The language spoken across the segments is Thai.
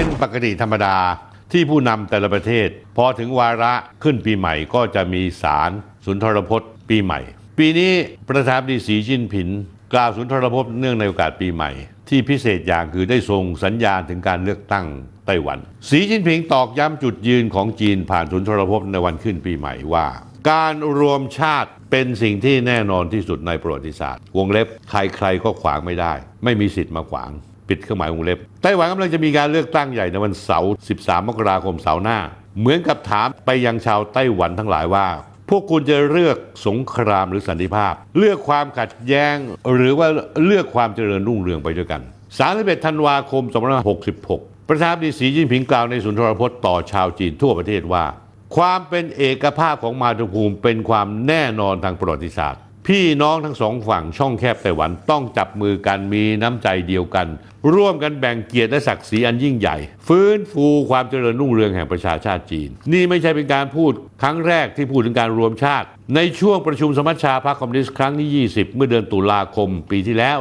เป็นปกติธรรมดาที่ผู้นำแต่ละประเทศ พอถึงวาระขึ้นปีใหม่ก็จะมีสารสุนทรพจน์ปีใหม่ ปีนี้ประธานดีสีจิ้นผิงกล่าวสุนทรพจน์เนื่องในโอกาสปีใหม่ ที่พิเศษอย่างคือได้ส่งสัญญาณถึงการเลือกตั้งไต้หวัน สีจิ้นผิงตอกย้ำจุดยืนของจีนผ่านสุนทรพจน์ในวันขึ้นปีใหม่ว่า การรวมชาติเป็นสิ่งที่แน่นอนที่สุดในประวัติศาสตร์ วงเล็บใครๆก็ขวางไม่ได้ ไม่มีสิทธิ์มาขวาง ปิดเครื่องหมายวงเล็บไต้หวันกำลังจะมีการเลือกตั้งใหญ่ในวันเสาร์13 มกราคมเสาร์หน้า เหมือนกับถามไปยังชาวไต้หวันทั้งหลายว่า พวกคุณจะเลือกสงครามหรือสันติภาพ เลือกความขัดแย้ง หรือว่าเลือกความเจริญรุ่งเรืองไปด้วยกัน31ธันวาคม2566 ประธานาธิบดีสีจิ้นผิงกล่าวในสุนทรพจน์ต่อชาวจีนทั่วประเทศว่า ความเป็นเอกภาพของมาตุภูมิเป็นความแน่นอนทางประวัติศาสตร์ พี่น้องทั้งสองฝั่งช่องแคบไต้หวันต้องจับมือกันมีน้ำใจเดียวกัน ร่วมกันแบ่งเกียรติและศักดิ์ศรีอันยิ่งใหญ่ ฟื้นฟูความเจริญรุ่งเรืองแห่งประชาชาติจีน นี่ไม่ใช่เป็นการพูดครั้งแรกที่พูดถึงการรวมชาติ ในช่วงประชุมสมัชชาพรรคคอมมิวนิสต์ครั้งที่ 20 เมื่อเดือนตุลาคม ปีที่แล้ว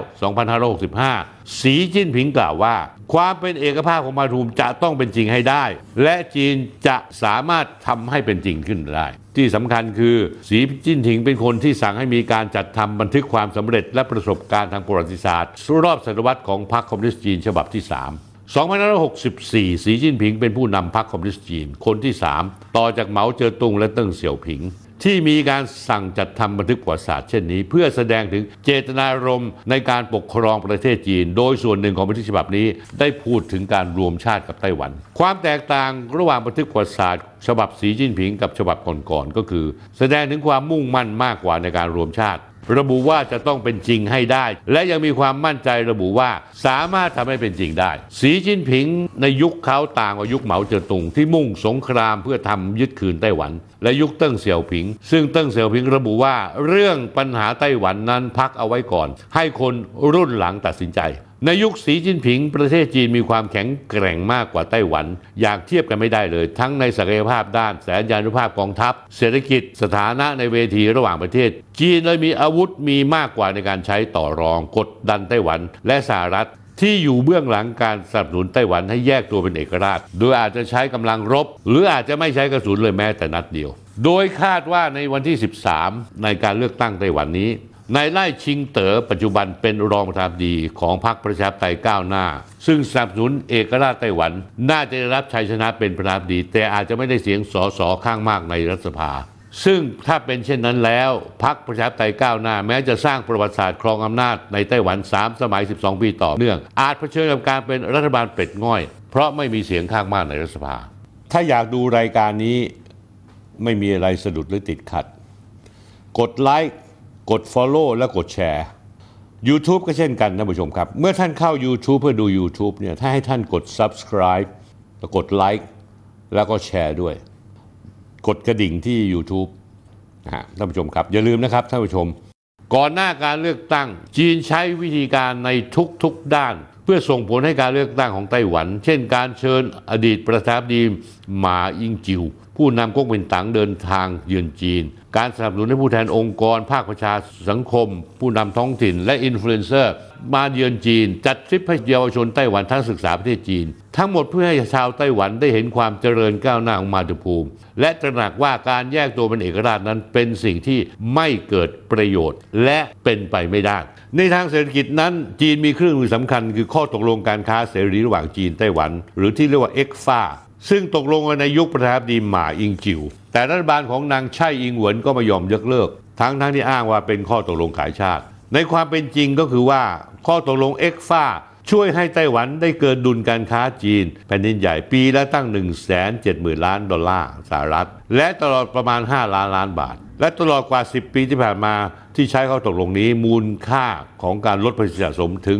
2565 สีจิ้นผิงกล่าวว่า ความเป็นเอกภาพของมาทูมจะต้องเป็นจริงให้ได้ และจีนจะสามารถทำให้เป็นจริงขึ้นได้ ที่สำคัญคือสีจิ้นผิงเป็นคนที่สั่งให้มีการจัดทำบันทึกความสำเร็จและประสบการณ์ทางประวัติศาสตร์รอบศตวรรษของพรรคคอมมิวนิสต์จีนฉบับที่ 3 2564 สีจิ้นผิงเป็นผู้นำพรรคคอมมิวนิสต์จีน คนที่ 3 ต่อจากเหมาเจ๋อตุงและเติ้งเสี่ยวผิง ที่มีการสั่งจัดทำบันทึกประวัติศาสตร์เช่นนี้ เพื่อแสดงถึงเจตนารมณ์ในการปกครองประเทศจีน โดยส่วนหนึ่งของบันทึกฉบับนี้ ได้พูดถึงการรวมชาติกับไต้หวัน ความแตกต่างระหว่างบันทึกประวัติศาสตร์ฉบับสีจิ้นผิงกับฉบับก่อนๆก็คือ แสดงถึงความมุ่งมั่นมากกว่าในการรวมชาติ ระบุว่าจะต้องเป็นจริงให้ได้ และยังมีความมั่นใจระบุว่าสามารถทำให้เป็นจริงได้ สีจิ้นผิงในยุคเขาต่างกว่ายุคเหมาเจ๋อตุงที่มุ่งสงครามเพื่อทำยึดคืนไต้หวัน และยุคเติ้งเสี่ยวผิง ซึ่งเติ้งเสี่ยวผิงระบุว่า เรื่องปัญหาไต้หวันนั้นพักเอาไว้ก่อน ให้คนรุ่นหลังตัดสินใจ ในยุคสีจิ้นผิง ประเทศจีนมีความแข็งแกร่งมากกว่าไต้หวัน อย่างเทียบกันไม่ได้เลย ทั้งในศักยภาพด้านแสนยานุภาพกองทัพ เศรษฐกิจสถานะในเวทีระหว่างประเทศ จีนเลยมีอาวุธมีมากกว่าในการใช้ต่อรองกดดันไต้หวัน และสหรัฐที่อยู่เบื้องหลังการสนับสนุนไต้หวันให้แยกตัวเป็นเอกราช โดยอาจจะใช้กำลังรบ หรืออาจจะไม่ใช้กระสุนเลยแม้แต่นัดเดียว โดยคาดว่าในวันที่ 13 ในการเลือกตั้งไต้หวันนี้ นายไล่ชิงเต๋อปัจจุบันเป็นรองประธานดีของพรรคประชาธิปไตยก้าวหน้า ซึ่งสนับสนุนเอกราชไต้หวัน น่าจะได้รับชัยชนะเป็นประธานดี แต่อาจจะไม่ได้เสียงสอสอข้างมากในรัฐสภา ซึ่งถ้าเป็นเช่นนั้นแล้วพรรคประชาธิปไตยก้าวหน้า แม้จะสร้างประวัติศาสตร์ครองอำนาจในไต้หวัน 3 สมัย 12 ปีต่อเนื่อง อาจเผชิญกับการเป็นรัฐบาลเป็ดง่อย เพราะไม่มีเสียงข้างมากในรัฐสภา ถ้าอยากดูรายการนี้ไม่มีอะไรสะดุดหรือติดขัด กดไลค์ กด Follow และกดแชร์ YouTube ก็เช่นกันท่านผู้ชมครับ เมื่อท่านเข้า YouTube เพื่อดู YouTube เนี่ยถ้าให้ท่านกด Subscribe แล้วกดไลค์แล้วก็แชร์ด้วย กดกระดิ่งที่ YouTube นะฮะท่านผู้ชมครับ อย่าลืมนะครับท่านผู้ชม ก่อนหน้าการเลือกตั้ง จีนใช้วิธีการในทุกๆด้าน เพื่อส่งผลให้การเลือกตั้งของไต้หวัน เช่น การเชิญอดีตประธานาธิบดีหม่าอิงจิ่ว ผู้นำก๊กมินตั๋งเดินทางเยือนจีน การสนับสนุนให้ผู้แทนองค์กร ภาคประชาสังคม ผู้นำท้องถิ่น และอินฟลูเอนเซอร์ มาเยือนจีน จัดทริปให้เยาวชนไต้หวันทั้งศึกษาประเทศจีน ทั้งหมดเพื่อให้ชาวไต้หวันได้เห็นความเจริญก้าวหน้าของมาตุภูมิ และตระหนักว่าการแยกตัวเป็นเอกราชนั้นเป็นสิ่งที่ไม่เกิดประโยชน์ และเป็นไปไม่ได้ ในทางเศรษฐกิจนั้นจีนมีเครื่องมือสำคัญ คือข้อตกลงการค้าเสรีระหว่างจีนไต้หวัน หรือที่เรียกว่าเอ็กฟา ซึ่งตกลงกันในยุคประธานาธิบดีหม่าอิงจิว แต่รัฐบาลของนางไช่อิงหวนก็ไม่ยอมยกเลิก ทั้งทั้งที่อ้างว่าเป็นข้อตกลงขายชาติ ในความเป็นจริงก็คือว่าข้อตกลงเอ็กฟาช่วยให้ไต้หวันได้เกินดุลการค้าจีน แผ่นดินใหญ่ปีละตั้ง 1 7 0 0 0 0 ล้านดอลลาร์สหรัฐ และตลอดประมาณ 5 ล้านล้านบาท และตลอดกว่า 10 ปีที่ผ่านมาที่ใช้ข้อตกลงนี้มูลค่าของการลดภาษีสะสมถึง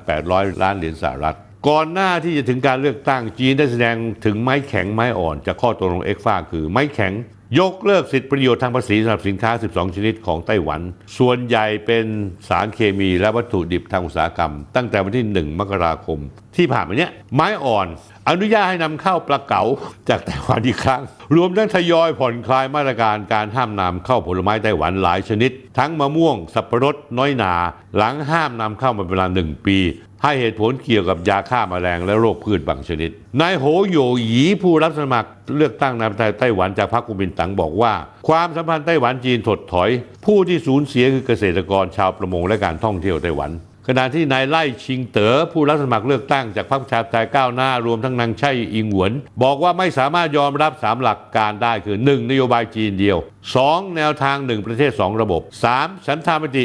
8,800 ล้านเหรียญสหรัฐ ก่อนหน้าที่จะถึงการเลือกตั้งจีนได้แสดงถึงไม้แข็งไม้อ่อนจากข้อตกลงเอ็กฟาคือไม้แข็ง ยกเลิกสิทธิประโยชน์ทางภาษีสำหรับสินค้า 12 ชนิดของไต้หวัน ส่วนใหญ่เป็นสารเคมีและวัตถุดิบทางอุตสาหกรรม ตั้งแต่วันที่ 1 มกราคม ที่ผ่านมาเนี้ยไม้อ่อน อนุญาตให้นำเข้าปลาเก๋าจากไต้หวันอีกครั้ง รวมทั้งทยอยผ่อนคลายมาตรการการห้ามนำเข้าผลไม้ไต้หวันหลายชนิด ทั้งมะม่วง สับปะรดน้อยหนา หลังห้ามนำเข้ามาเป็นเวลาหนึ่งปี ให้เหตุผลเกี่ยวกับยาฆ่ามาแมลงและโรคพืชบางชนิด นายโหโยหยีผู้รับสมัครเลือกตั้งนายไต้หวันจากพรรคกุมินตังบอกว่า ความสัมพันธ์ไต้หวันจีนถดถอย ผู้ที่สูญเสียคือเกษตรกรชาวประมงและการท่องเที่ยวไต้หวัน ขณะที่นายไล่ชิงเต๋อผู้รับสมัครเลือกตั้งจากพรรคประชาธิปไตยก้าวหน้ารวมทั้งนางไช่อิงหวน บอกว่าไม่สามารถยอมรับ 3 หลักการได้คือ 1. นโยบายจีนเดียว 2. แนวทาง 1 ประเทศ 2 ระบบ 3. ฉันทามติ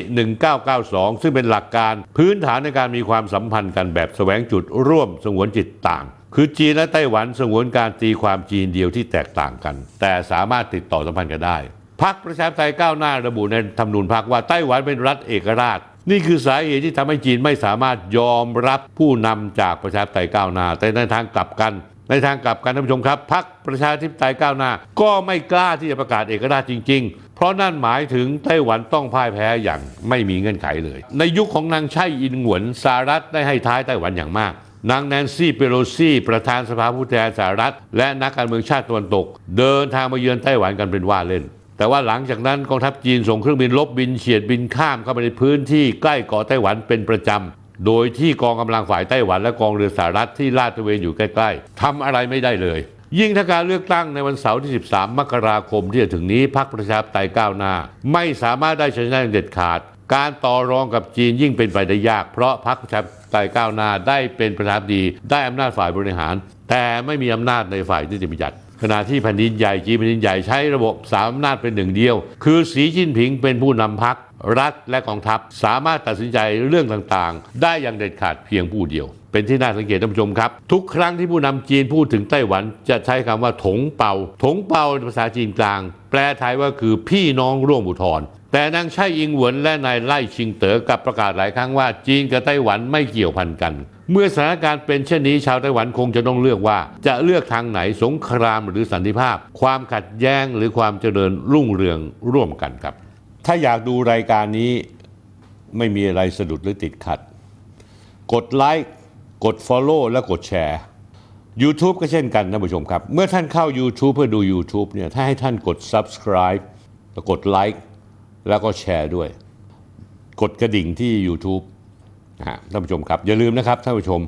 1992 ซึ่งเป็นหลักการพื้นฐานในการมีความสัมพันธ์กันแบบแสวงจุดร่วมสงวนจิตต่างคือจีนและไต้หวันสงวนการตีความจีนเดียวที่แตกต่างกัน แต่สามารถติดต่อสัมพันธ์กันได้พรรคประชาธิปไตยก้าวหน้าระบุในธรรมนูญพรรคว่าไต้หวันเป็นรัฐเอกราช นี่คือสาเหตุที่ทำให้จีนไม่สามารถยอมรับผู้นำจากประชาธิปไตยก้าวหน้า แต่ในทางกลับกัน ในทางกลับกันท่านผู้ชมครับพรรคประชาธิปไตยก้าวหน้า ก็ไม่กล้าที่จะประกาศเอกราชจริง ๆ เพราะนั่นหมายถึงไต้หวันต้องพ่ายแพ้อย่างไม่มีเงื่อนไขเลย ในยุคของนางไช่อินหวนสหรัฐได้ให้ท้ายไต้หวันอย่างมากนางแนนซี่เปโลซีประธานสภาผู้แทนสหรัฐ และนักการเมืองชาติตะวันตก เดินทางมาเยือนไต้หวันกันเป็นว่าเล่น แต่ว่าหลังจากนั้นกองทัพจีนส่งเครื่องบินลบบินเฉียดบินข้ามเข้าไปในพื้นที่ใกล้เกาะไต้หวันเป็นประจำ โดยที่กองกำลังฝ่ายไต้หวันและกองเรือสหรัฐที่ลาดตระเวนอยู่ใกล้ ๆทำอะไรไม่ได้เลย ยิ่งถ้าการเลือกตั้งในวันเสาร์ที่ 13 มกราคมที่จะถึงนี้พรรคประชาธิปไตยก้าวหน้า ไม่สามารถได้ชนะอย่างเด็ดขาด การต่อรองกับจีนยิ่งเป็นไปได้ยาก เพราะพรรคประชาธิปไตยก้าวหน้าได้เป็นประธานาธิบดีได้อำนาจฝ่ายบริหาร แต่ไม่มีอำนาจในฝ่ายนิติบัญญัติ ขณะที่แผ่นดินใหญ่จีนแผ่นดินใหญ่ใช้ระบบสามอำนาจเป็นหนึ่งเดียว คือสีจิ้นผิงเป็นผู้นำพรรครัฐและกองทัพสามารถตัดสินใจเรื่องต่างๆ ได้อย่างเด็ดขาดเพียงผู้เดียว เป็นที่น่าสังเกตท่านผู้ชมครับ ทุกครั้งที่ผู้นำจีนพูดถึงไต้หวันจะใช้คำว่าถงเปาถงเปาในภาษาจีนกลาง แปลไทยว่าคือพี่น้องร่วมอุทธร แต่นางไช่อิงหวนและนายไล่ชิงเต๋อกลับประกาศหลายครั้งว่าจีนกับไต้หวันไม่เกี่ยวพันกัน เมื่อสถานการณ์เป็นเช่นนี้ชาวไต้หวันคงจะต้องเลือกว่า จะเลือกทางไหนสงครามหรือสันติภาพ ความขัดแย้งหรือความเจริญรุ่งเรืองร่วมกันครับ ถ้าอยากดูรายการนี้ไม่มีอะไรสะดุดหรือติดขัด กดไลค์กด Follow และกดแชร์ YouTube ก็เช่นกันท่านผู้ชมครับ เมื่อท่านเข้า YouTube เพื่อดู YouTube เนี่ยถ้าให้ท่านกด Subscribe แล้วกดไลค์ แล้วก็แชร์ด้วย กดกระดิ่งที่ YouTube นะฮะท่านผู้ชมครับ อย่าลืมนะครับท่านผู้ชม